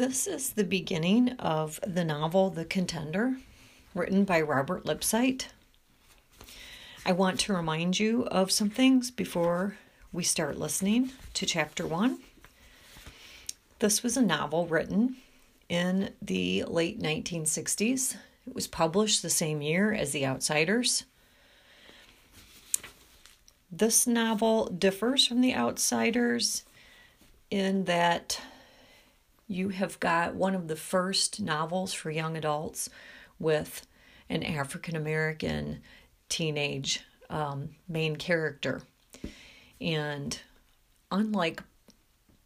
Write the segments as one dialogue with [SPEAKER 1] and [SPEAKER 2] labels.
[SPEAKER 1] This is the beginning of the novel The Contender, written by Robert Lipsyte. I want to remind you of some things before we start listening to chapter one. This was a novel written in the late 1960s. It was published the same year as The Outsiders. This novel differs from The Outsiders in that you have got one of the first novels for young adults with an African American teenage um, main character. And unlike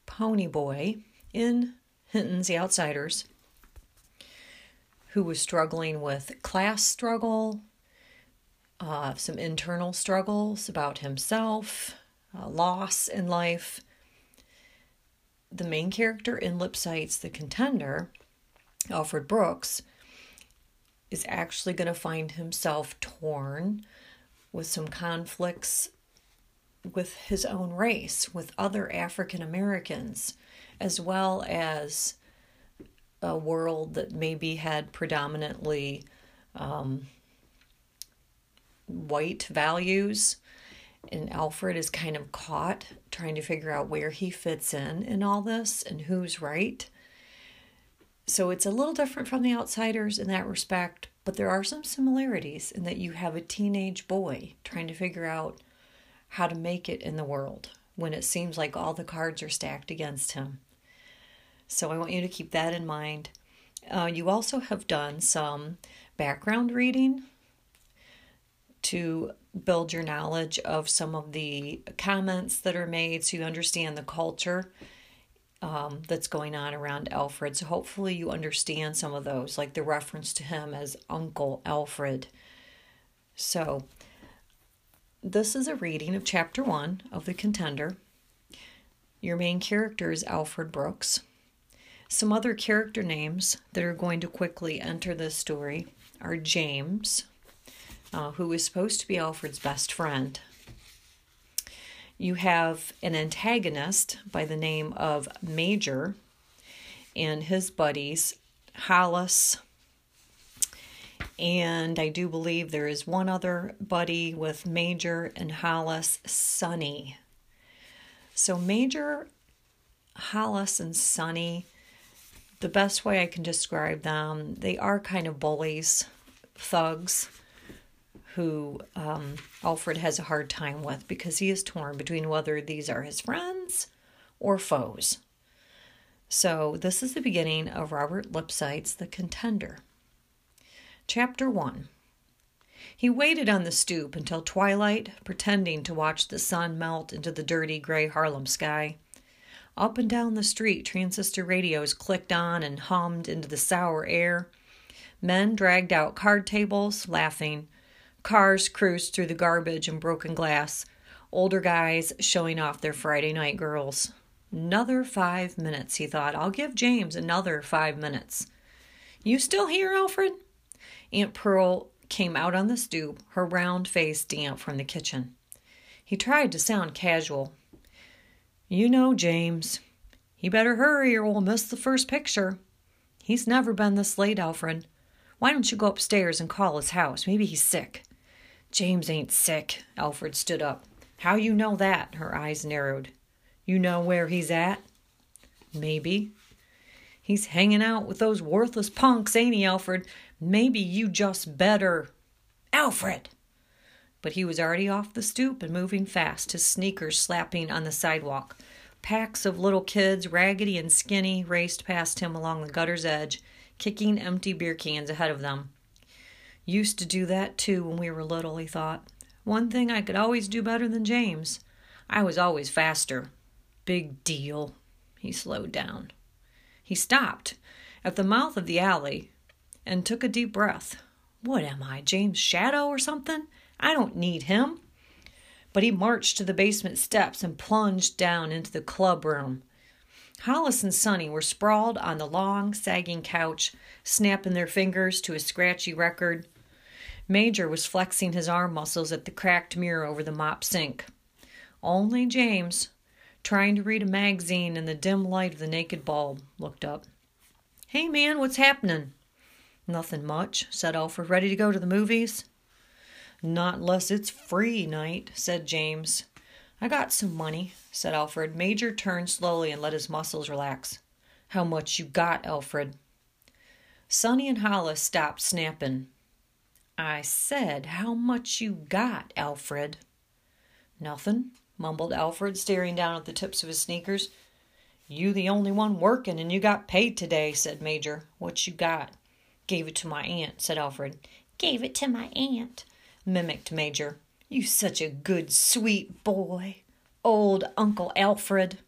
[SPEAKER 1] Ponyboy in Hinton's The Outsiders, who was struggling with class struggle, uh, some internal struggles about himself, uh, loss in life, the main character in Lipsyte's The Contender, Alfred Brooks, is actually going to find himself torn with some conflicts with his own race, with other African Americans, as well as a world that maybe had predominantly um, white values. And Alfred is kind of caught trying to figure out where he fits in in all this and who's right. So it's a little different from the outsiders in that respect, but there are some similarities in that you have a teenage boy trying to figure out how to make it in the world when it seems like all the cards are stacked against him. So I want you to keep that in mind. Uh, you also have done some background reading to build your knowledge of some of the comments that are made so you understand the culture um, that's going on around Alfred. So hopefully you understand some of those, like the reference to him as Uncle Alfred. So this is a reading of chapter one of The Contender. Your main character is Alfred Brooks. Some other character names that are going to quickly enter this story are James, uh, who is supposed to be Alfred's best friend. You have an antagonist by the name of Major and his buddies, Hollis. And I do believe there is one other buddy with Major and Hollis, Sonny. So, Major, Hollis, and Sonny, the best way I can describe them, they are kind of bullies, thugs who um, Alfred has a hard time with because he is torn between whether these are his friends or foes. So, this is the beginning of Robert Lipsyte's The Contender. Chapter 1 He waited on the stoop until twilight, pretending to watch the sun melt into the dirty gray Harlem sky. Up and down the street, transistor radios clicked on and hummed into the sour air. Men dragged out card tables, laughing. Cars cruised through the garbage and broken glass, older guys showing off their Friday night girls. Another five minutes, he thought. I'll give James another five minutes. You still here, Alfred? Aunt Pearl came out on the stoop, her round face damp from the kitchen. He tried to sound casual. You know, James. You better hurry or we'll miss the first picture. He's never been this late, Alfred. Why don't you go upstairs and call his house? Maybe he's sick. James ain't sick. Alfred stood up. How you know that? Her eyes narrowed. You know where he's at? Maybe. He's hanging out with those worthless punks, ain't he, Alfred? Maybe you just better. Alfred! But he was already off the stoop and moving fast, his sneakers slapping on the sidewalk. Packs of little kids, raggedy and skinny, raced past him along the gutter's edge, kicking empty beer cans ahead of them. Used to do that too when we were little, he thought. One thing I could always do better than James. I was always faster. Big deal. He slowed down. He stopped at the mouth of the alley and took a deep breath. What am I, James' shadow or something? I don't need him. But he marched to the basement steps and plunged down into the club room. Hollis and Sonny were sprawled on the long, sagging couch, snapping their fingers to a scratchy record Major was flexing his arm muscles at the cracked mirror over the mop sink. Only James, trying to read a magazine in the dim light of the naked bulb, looked up. Hey, man, what's happening? Nothing much, said Alfred. Ready to go to the movies? Not unless it's free night, said James. I got some money, said Alfred. Major turned slowly and let his muscles relax. How much you got, Alfred? Sonny and Hollis stopped snapping. I said, How much you got, Alfred? Nothing, mumbled Alfred, staring down at the tips of his sneakers. You the only one working, and you got paid today, said Major. What you got? Gave it to my aunt, said Alfred. Gave it to my aunt, mimicked Major. You such a good, sweet boy. Old Uncle Alfred.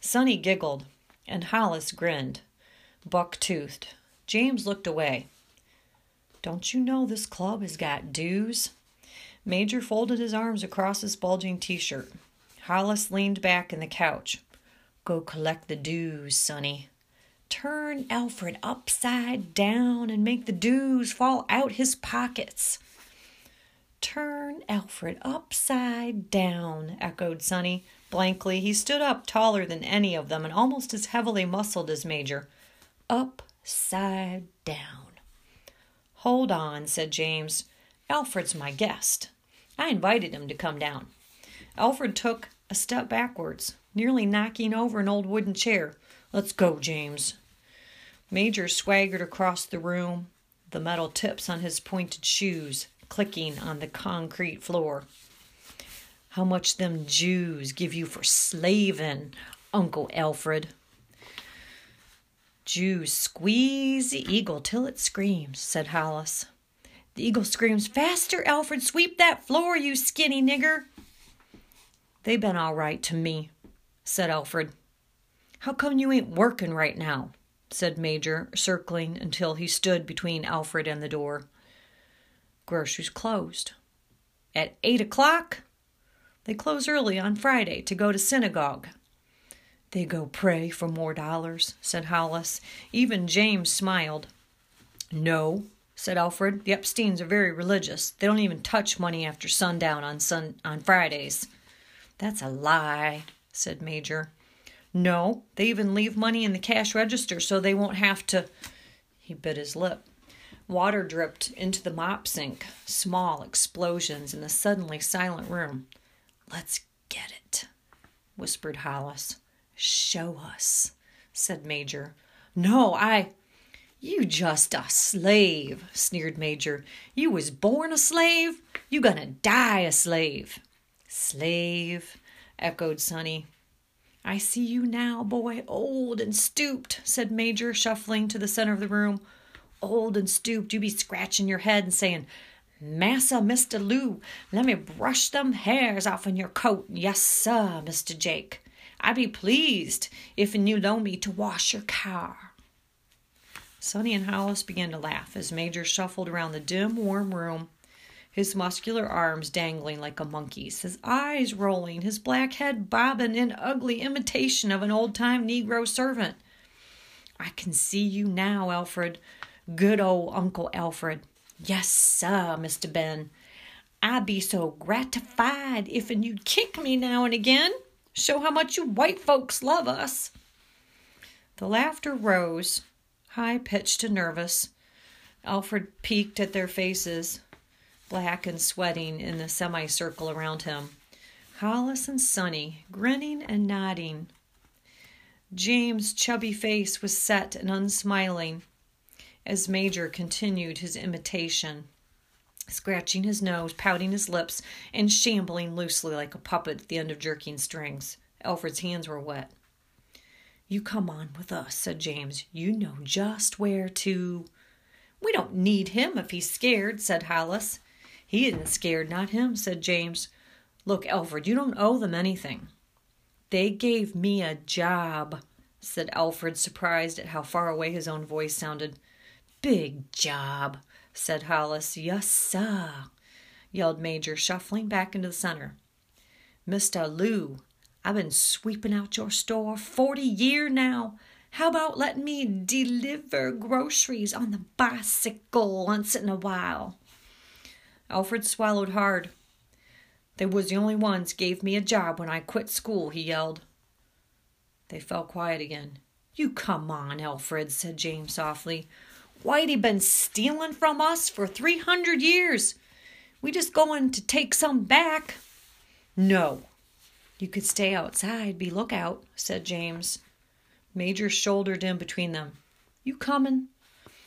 [SPEAKER 1] Sonny giggled, and Hollis grinned, buck toothed. James looked away. Don't you know this club has got dues? Major folded his arms across his bulging t shirt. Hollis leaned back in the couch. Go collect the dues, Sonny. Turn Alfred upside down and make the dues fall out his pockets. Turn Alfred upside down, echoed Sonny. Blankly, he stood up taller than any of them and almost as heavily muscled as Major. Upside down. Hold on, said James. Alfred's my guest. I invited him to come down. Alfred took a step backwards, nearly knocking over an old wooden chair. Let's go, James. Major swaggered across the room, the metal tips on his pointed shoes clicking on the concrete floor. How much them Jews give you for slavin', Uncle Alfred? Jews squeeze the eagle till it screams, said Hollis. The eagle screams, Faster, Alfred, sweep that floor, you skinny nigger. They been all right to me, said Alfred. How come you ain't working right now? said Major, circling until he stood between Alfred and the door. Groceries closed. At eight o'clock? They close early on Friday to go to synagogue. They go pray for more dollars, said Hollis. Even James smiled. No, said Alfred. The Epsteins are very religious. They don't even touch money after sundown on sun on Fridays. That's a lie, said Major. No, they even leave money in the cash register so they won't have to. He bit his lip. Water dripped into the mop sink, small explosions in the suddenly silent room. Let's get it, whispered Hollis. Show us, said Major. No, I. You just a slave, sneered Major. You was born a slave, you gonna die a slave. Slave, echoed Sonny. I see you now, boy, old and stooped, said Major, shuffling to the center of the room. Old and stooped, you be scratching your head and saying, Massa, Mr. Lou, let me brush them hairs offen your coat. Yes, sir, Mr. Jake. I be pleased if you loan me to wash your car. Sonny and Hollis began to laugh as Major shuffled around the dim, warm room his muscular arms dangling like a monkey's, his eyes rolling, his black head bobbing in ugly imitation of an old time Negro servant. I can see you now, Alfred. Good old Uncle Alfred. Yes, sir, Mr. Ben. I'd be so gratified if you'd kick me now and again. Show how much you white folks love us. The laughter rose, high pitched and nervous. Alfred peeked at their faces black and sweating in the semicircle around him. Hollis and Sonny, grinning and nodding. James' chubby face was set and unsmiling as Major continued his imitation, scratching his nose, pouting his lips, and shambling loosely like a puppet at the end of jerking strings. Alfred's hands were wet. You come on with us, said James. You know just where to. We don't need him if he's scared, said Hollis. He isn't scared, not him, said James. Look, Alfred, you don't owe them anything. They gave me a job, said Alfred, surprised at how far away his own voice sounded. Big job, said Hollis. Yes, sir, yelled Major, shuffling back into the center. Mr. Lou, I've been sweeping out your store forty year now. How about letting me deliver groceries on the bicycle once in a while? Alfred swallowed hard. They was the only ones gave me a job when I quit school, he yelled. They fell quiet again. You come on, Alfred, said James softly. Whitey been stealing from us for three hundred years. We just going to take some back. No. You could stay outside, be lookout, said James. Major shouldered in between them. You comin'?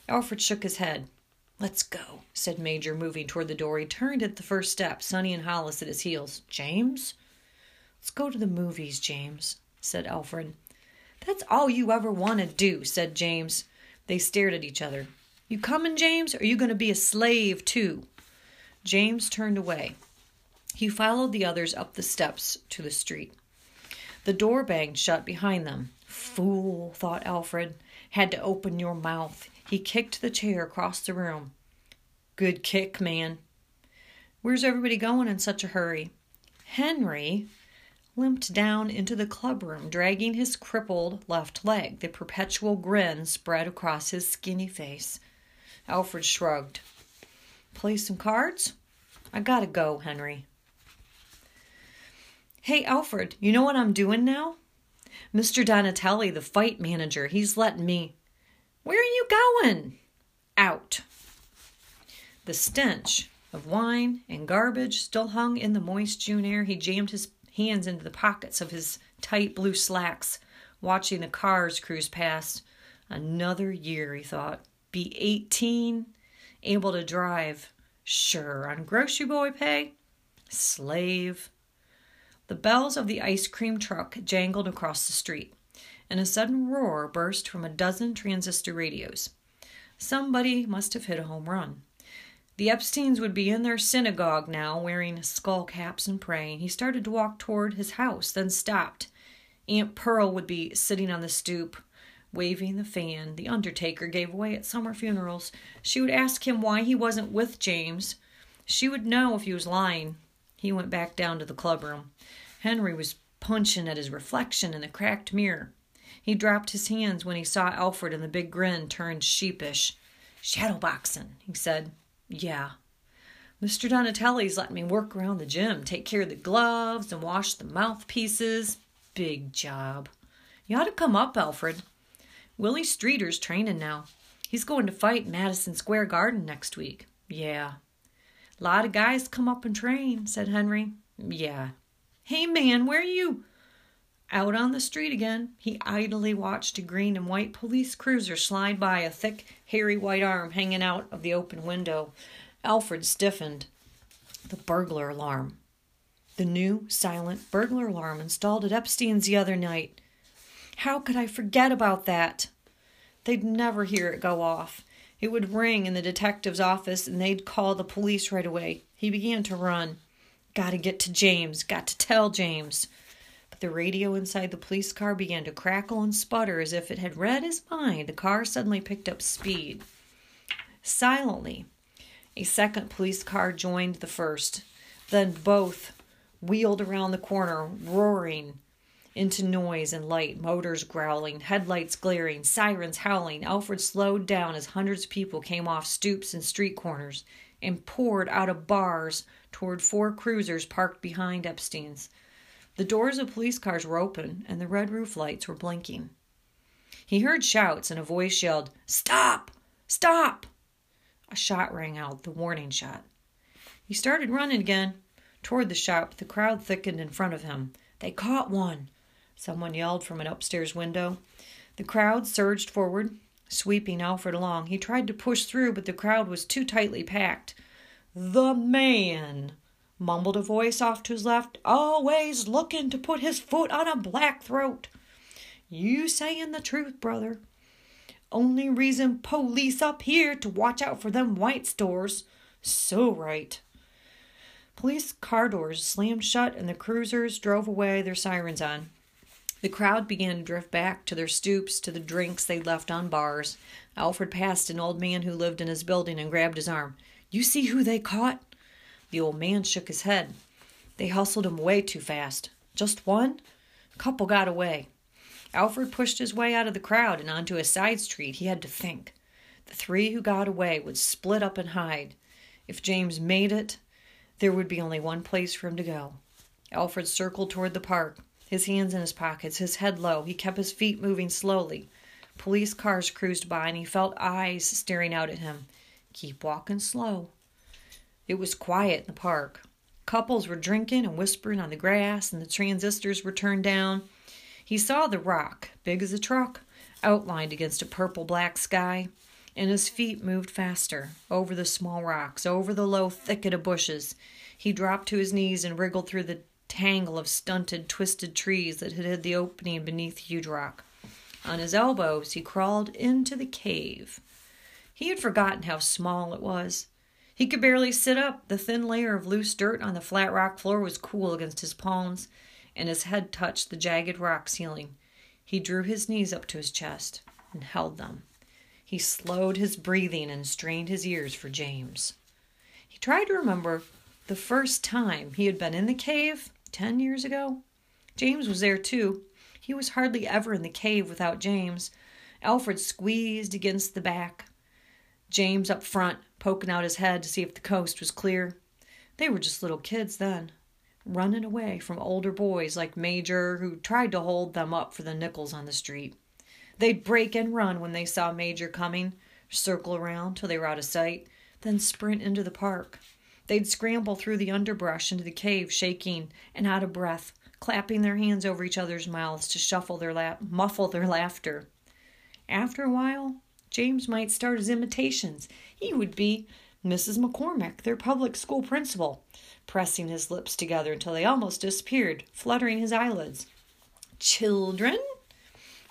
[SPEAKER 1] Alfred shook his head. Let's go, said Major, moving toward the door. He turned at the first step, Sonny and Hollis at his heels. James? Let's go to the movies, James, said Alfred. That's all you ever want to do, said James. They stared at each other. You comin', James, are you going to be a slave, too? James turned away. He followed the others up the steps to the street. The door banged shut behind them. Fool, thought Alfred. Had to open your mouth. He kicked the chair across the room. Good kick, man. Where's everybody going in such a hurry? Henry limped down into the clubroom, dragging his crippled left leg. The perpetual grin spread across his skinny face. Alfred shrugged. Play some cards? I gotta go, Henry. Hey, Alfred, you know what I'm doing now? Mr. Donatelli, the fight manager, he's letting me. Where are you going? Out. The stench of wine and garbage still hung in the moist June air. He jammed his hands into the pockets of his tight blue slacks, watching the cars cruise past. Another year, he thought. Be 18, able to drive. Sure, on grocery boy pay. Slave. The bells of the ice cream truck jangled across the street and a sudden roar burst from a dozen transistor radios. Somebody must have hit a home run. The Epsteins would be in their synagogue now, wearing skull caps and praying. He started to walk toward his house, then stopped. Aunt Pearl would be sitting on the stoop, waving the fan the undertaker gave away at summer funerals. She would ask him why he wasn't with James. She would know if he was lying. He went back down to the clubroom. Henry was punching at his reflection in the cracked mirror. He dropped his hands when he saw Alfred and the big grin turned sheepish. Shadowboxing, he said. Yeah. Mr. Donatelli's letting me work around the gym, take care of the gloves and wash the mouthpieces. Big job. You ought to come up, Alfred. Willie Streeter's training now. He's going to fight Madison Square Garden next week. Yeah. Lot of guys come up and train, said Henry. Yeah. Hey, man, where are you? Out on the street again, he idly watched a green and white police cruiser slide by, a thick, hairy white arm hanging out of the open window. Alfred stiffened. The burglar alarm. The new, silent burglar alarm installed at Epstein's the other night. How could I forget about that? They'd never hear it go off. It would ring in the detective's office and they'd call the police right away. He began to run. Gotta get to James. Got to tell James. The radio inside the police car began to crackle and sputter as if it had read his mind. The car suddenly picked up speed. Silently, a second police car joined the first. Then both wheeled around the corner, roaring into noise and light, motors growling, headlights glaring, sirens howling. Alfred slowed down as hundreds of people came off stoops and street corners and poured out of bars toward four cruisers parked behind Epstein's. The doors of police cars were open and the red roof lights were blinking. He heard shouts and a voice yelled, Stop! Stop! A shot rang out, the warning shot. He started running again toward the shop. The crowd thickened in front of him. They caught one, someone yelled from an upstairs window. The crowd surged forward, sweeping Alfred along. He tried to push through, but the crowd was too tightly packed. The man! Mumbled a voice off to his left, always looking to put his foot on a black throat. You sayin' the truth, brother. Only reason police up here to watch out for them white stores. So right. Police car doors slammed shut and the cruisers drove away, their sirens on. The crowd began to drift back to their stoops, to the drinks they'd left on bars. Alfred passed an old man who lived in his building and grabbed his arm. You see who they caught? The old man shook his head. They hustled him way too fast. Just one? A couple got away. Alfred pushed his way out of the crowd and onto a side street. He had to think. The three who got away would split up and hide. If James made it, there would be only one place for him to go. Alfred circled toward the park, his hands in his pockets, his head low. He kept his feet moving slowly. Police cars cruised by and he felt eyes staring out at him. Keep walking slow. It was quiet in the park. Couples were drinking and whispering on the grass, and the transistors were turned down. He saw the rock, big as a truck, outlined against a purple black sky, and his feet moved faster, over the small rocks, over the low thicket of bushes. He dropped to his knees and wriggled through the tangle of stunted, twisted trees that had hid the opening beneath the huge rock. On his elbows, he crawled into the cave. He had forgotten how small it was. He could barely sit up. The thin layer of loose dirt on the flat rock floor was cool against his palms, and his head touched the jagged rock ceiling. He drew his knees up to his chest and held them. He slowed his breathing and strained his ears for James. He tried to remember the first time he had been in the cave ten years ago. James was there too. He was hardly ever in the cave without James. Alfred squeezed against the back, James up front, poking out his head to see if the coast was clear. They were just little kids then, running away from older boys like Major, who tried to hold them up for the nickels on the street. They'd break and run when they saw Major coming, circle around till they were out of sight, then sprint into the park. They'd scramble through the underbrush into the cave, shaking and out of breath, clapping their hands over each other's mouths to shuffle their la- muffle their laughter. After a while, James might start his imitations. He would be Mrs. McCormick, their public school principal, pressing his lips together until they almost disappeared, fluttering his eyelids. Children,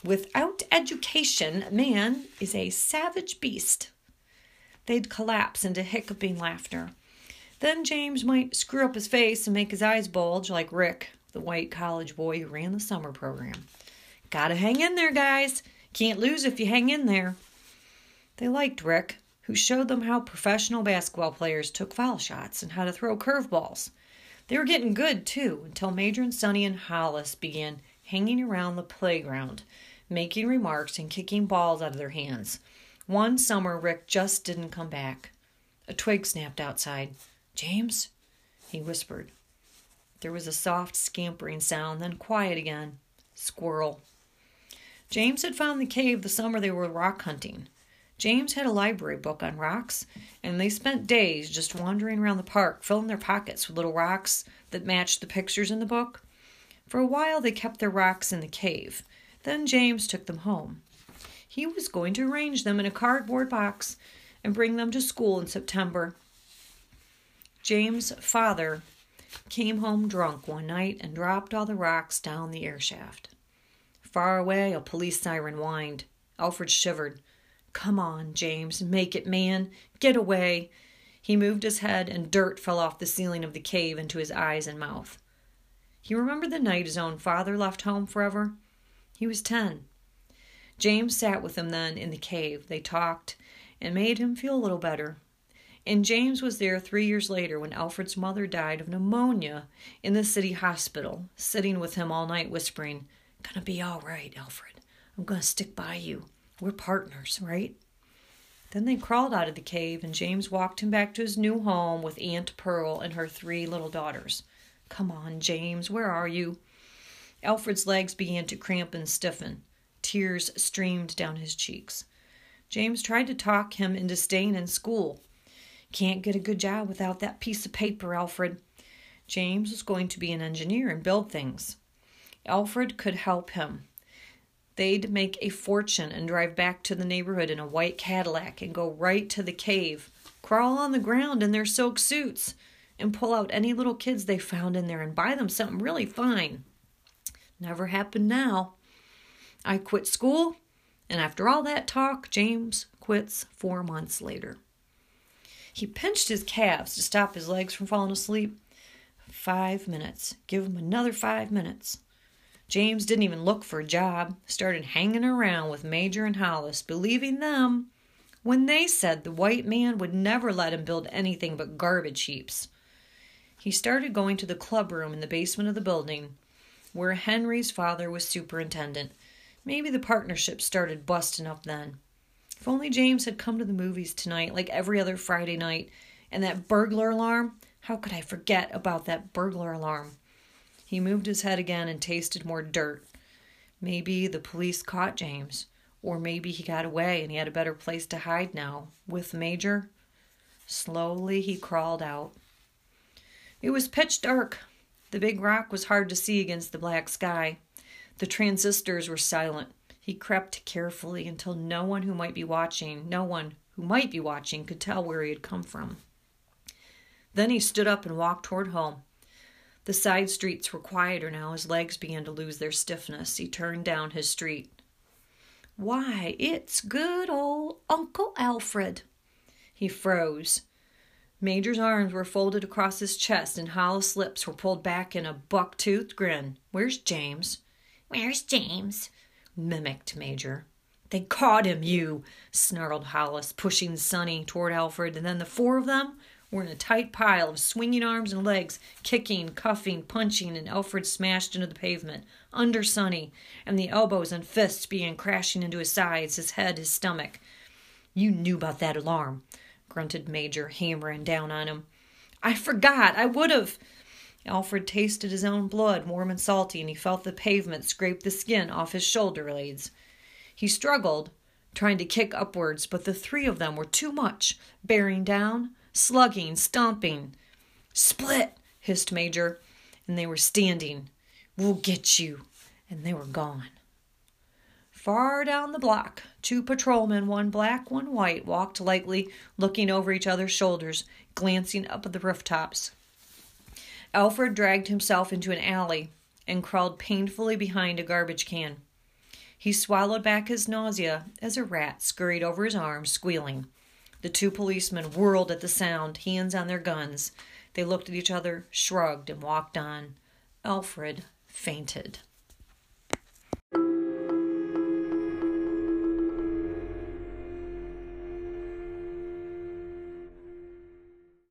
[SPEAKER 1] without education, man is a savage beast. They'd collapse into hiccuping laughter. Then James might screw up his face and make his eyes bulge like Rick, the white college boy who ran the summer program. Gotta hang in there, guys. Can't lose if you hang in there. They liked Rick, who showed them how professional basketball players took foul shots and how to throw curveballs. They were getting good, too, until Major and Sonny and Hollis began hanging around the playground, making remarks and kicking balls out of their hands. One summer, Rick just didn't come back. A twig snapped outside. James? he whispered. There was a soft scampering sound, then quiet again. Squirrel. James had found the cave the summer they were rock hunting. James had a library book on rocks, and they spent days just wandering around the park, filling their pockets with little rocks that matched the pictures in the book. For a while, they kept their rocks in the cave. Then James took them home. He was going to arrange them in a cardboard box and bring them to school in September. James' father came home drunk one night and dropped all the rocks down the air shaft. Far away, a police siren whined. Alfred shivered. Come on, James, make it, man. Get away. He moved his head, and dirt fell off the ceiling of the cave into his eyes and mouth. He remembered the night his own father left home forever. He was ten. James sat with him then in the cave. They talked and made him feel a little better. And James was there three years later when Alfred's mother died of pneumonia in the city hospital, sitting with him all night, whispering, Gonna be all right, Alfred. I'm gonna stick by you. We're partners, right? Then they crawled out of the cave, and James walked him back to his new home with Aunt Pearl and her three little daughters. Come on, James, where are you? Alfred's legs began to cramp and stiffen. Tears streamed down his cheeks. James tried to talk him into staying in school. Can't get a good job without that piece of paper, Alfred. James was going to be an engineer and build things. Alfred could help him. They'd make a fortune and drive back to the neighborhood in a white Cadillac and go right to the cave, crawl on the ground in their silk suits, and pull out any little kids they found in there and buy them something really fine. Never happened now. I quit school, and after all that talk, James quits four months later. He pinched his calves to stop his legs from falling asleep. Five minutes. Give him another five minutes. James didn't even look for a job, started hanging around with Major and Hollis, believing them when they said the white man would never let him build anything but garbage heaps. He started going to the club room in the basement of the building where Henry's father was superintendent. Maybe the partnership started busting up then. If only James had come to the movies tonight like every other Friday night, and that burglar alarm, how could I forget about that burglar alarm? He moved his head again and tasted more dirt. Maybe the police caught James, Or maybe he got away and he had a better place to hide now. With Major? Slowly he crawled out. It was pitch dark. The big rock was hard to see against the black sky. The transistors were silent. He crept carefully until no one who might be watching, no one who might be watching, could tell where he had come from. Then he stood up and walked toward home. The side streets were quieter now. His legs began to lose their stiffness. He turned down his street. Why, it's good old Uncle Alfred. He froze. Major's arms were folded across his chest and Hollis' lips were pulled back in a buck toothed grin. Where's James?
[SPEAKER 2] Where's James?
[SPEAKER 1] mimicked Major. They caught him, you, snarled Hollis, pushing Sonny toward Alfred, and then the four of them were in a tight pile of swinging arms and legs, kicking, cuffing, punching, and Alfred smashed into the pavement, under Sonny, and the elbows and fists began crashing into his sides, his head, his stomach. You knew about that alarm, grunted Major, hammering down on him. I forgot. I would have. Alfred tasted his own blood, warm and salty, and he felt the pavement scrape the skin off his shoulder blades. He struggled, trying to kick upwards, but the three of them were too much, bearing down, slugging, stomping. Split, hissed Major, and they were standing. We'll get you. And they were gone. Far down the block, two patrolmen, one black, one white, walked lightly, looking over each other's shoulders, glancing up at the rooftops. Alfred dragged himself into an alley and crawled painfully behind a garbage can. He swallowed back his nausea as a rat scurried over his arm, squealing. The two policemen whirled at the sound, hands on their guns. They looked at each other, shrugged, and walked on. Alfred fainted.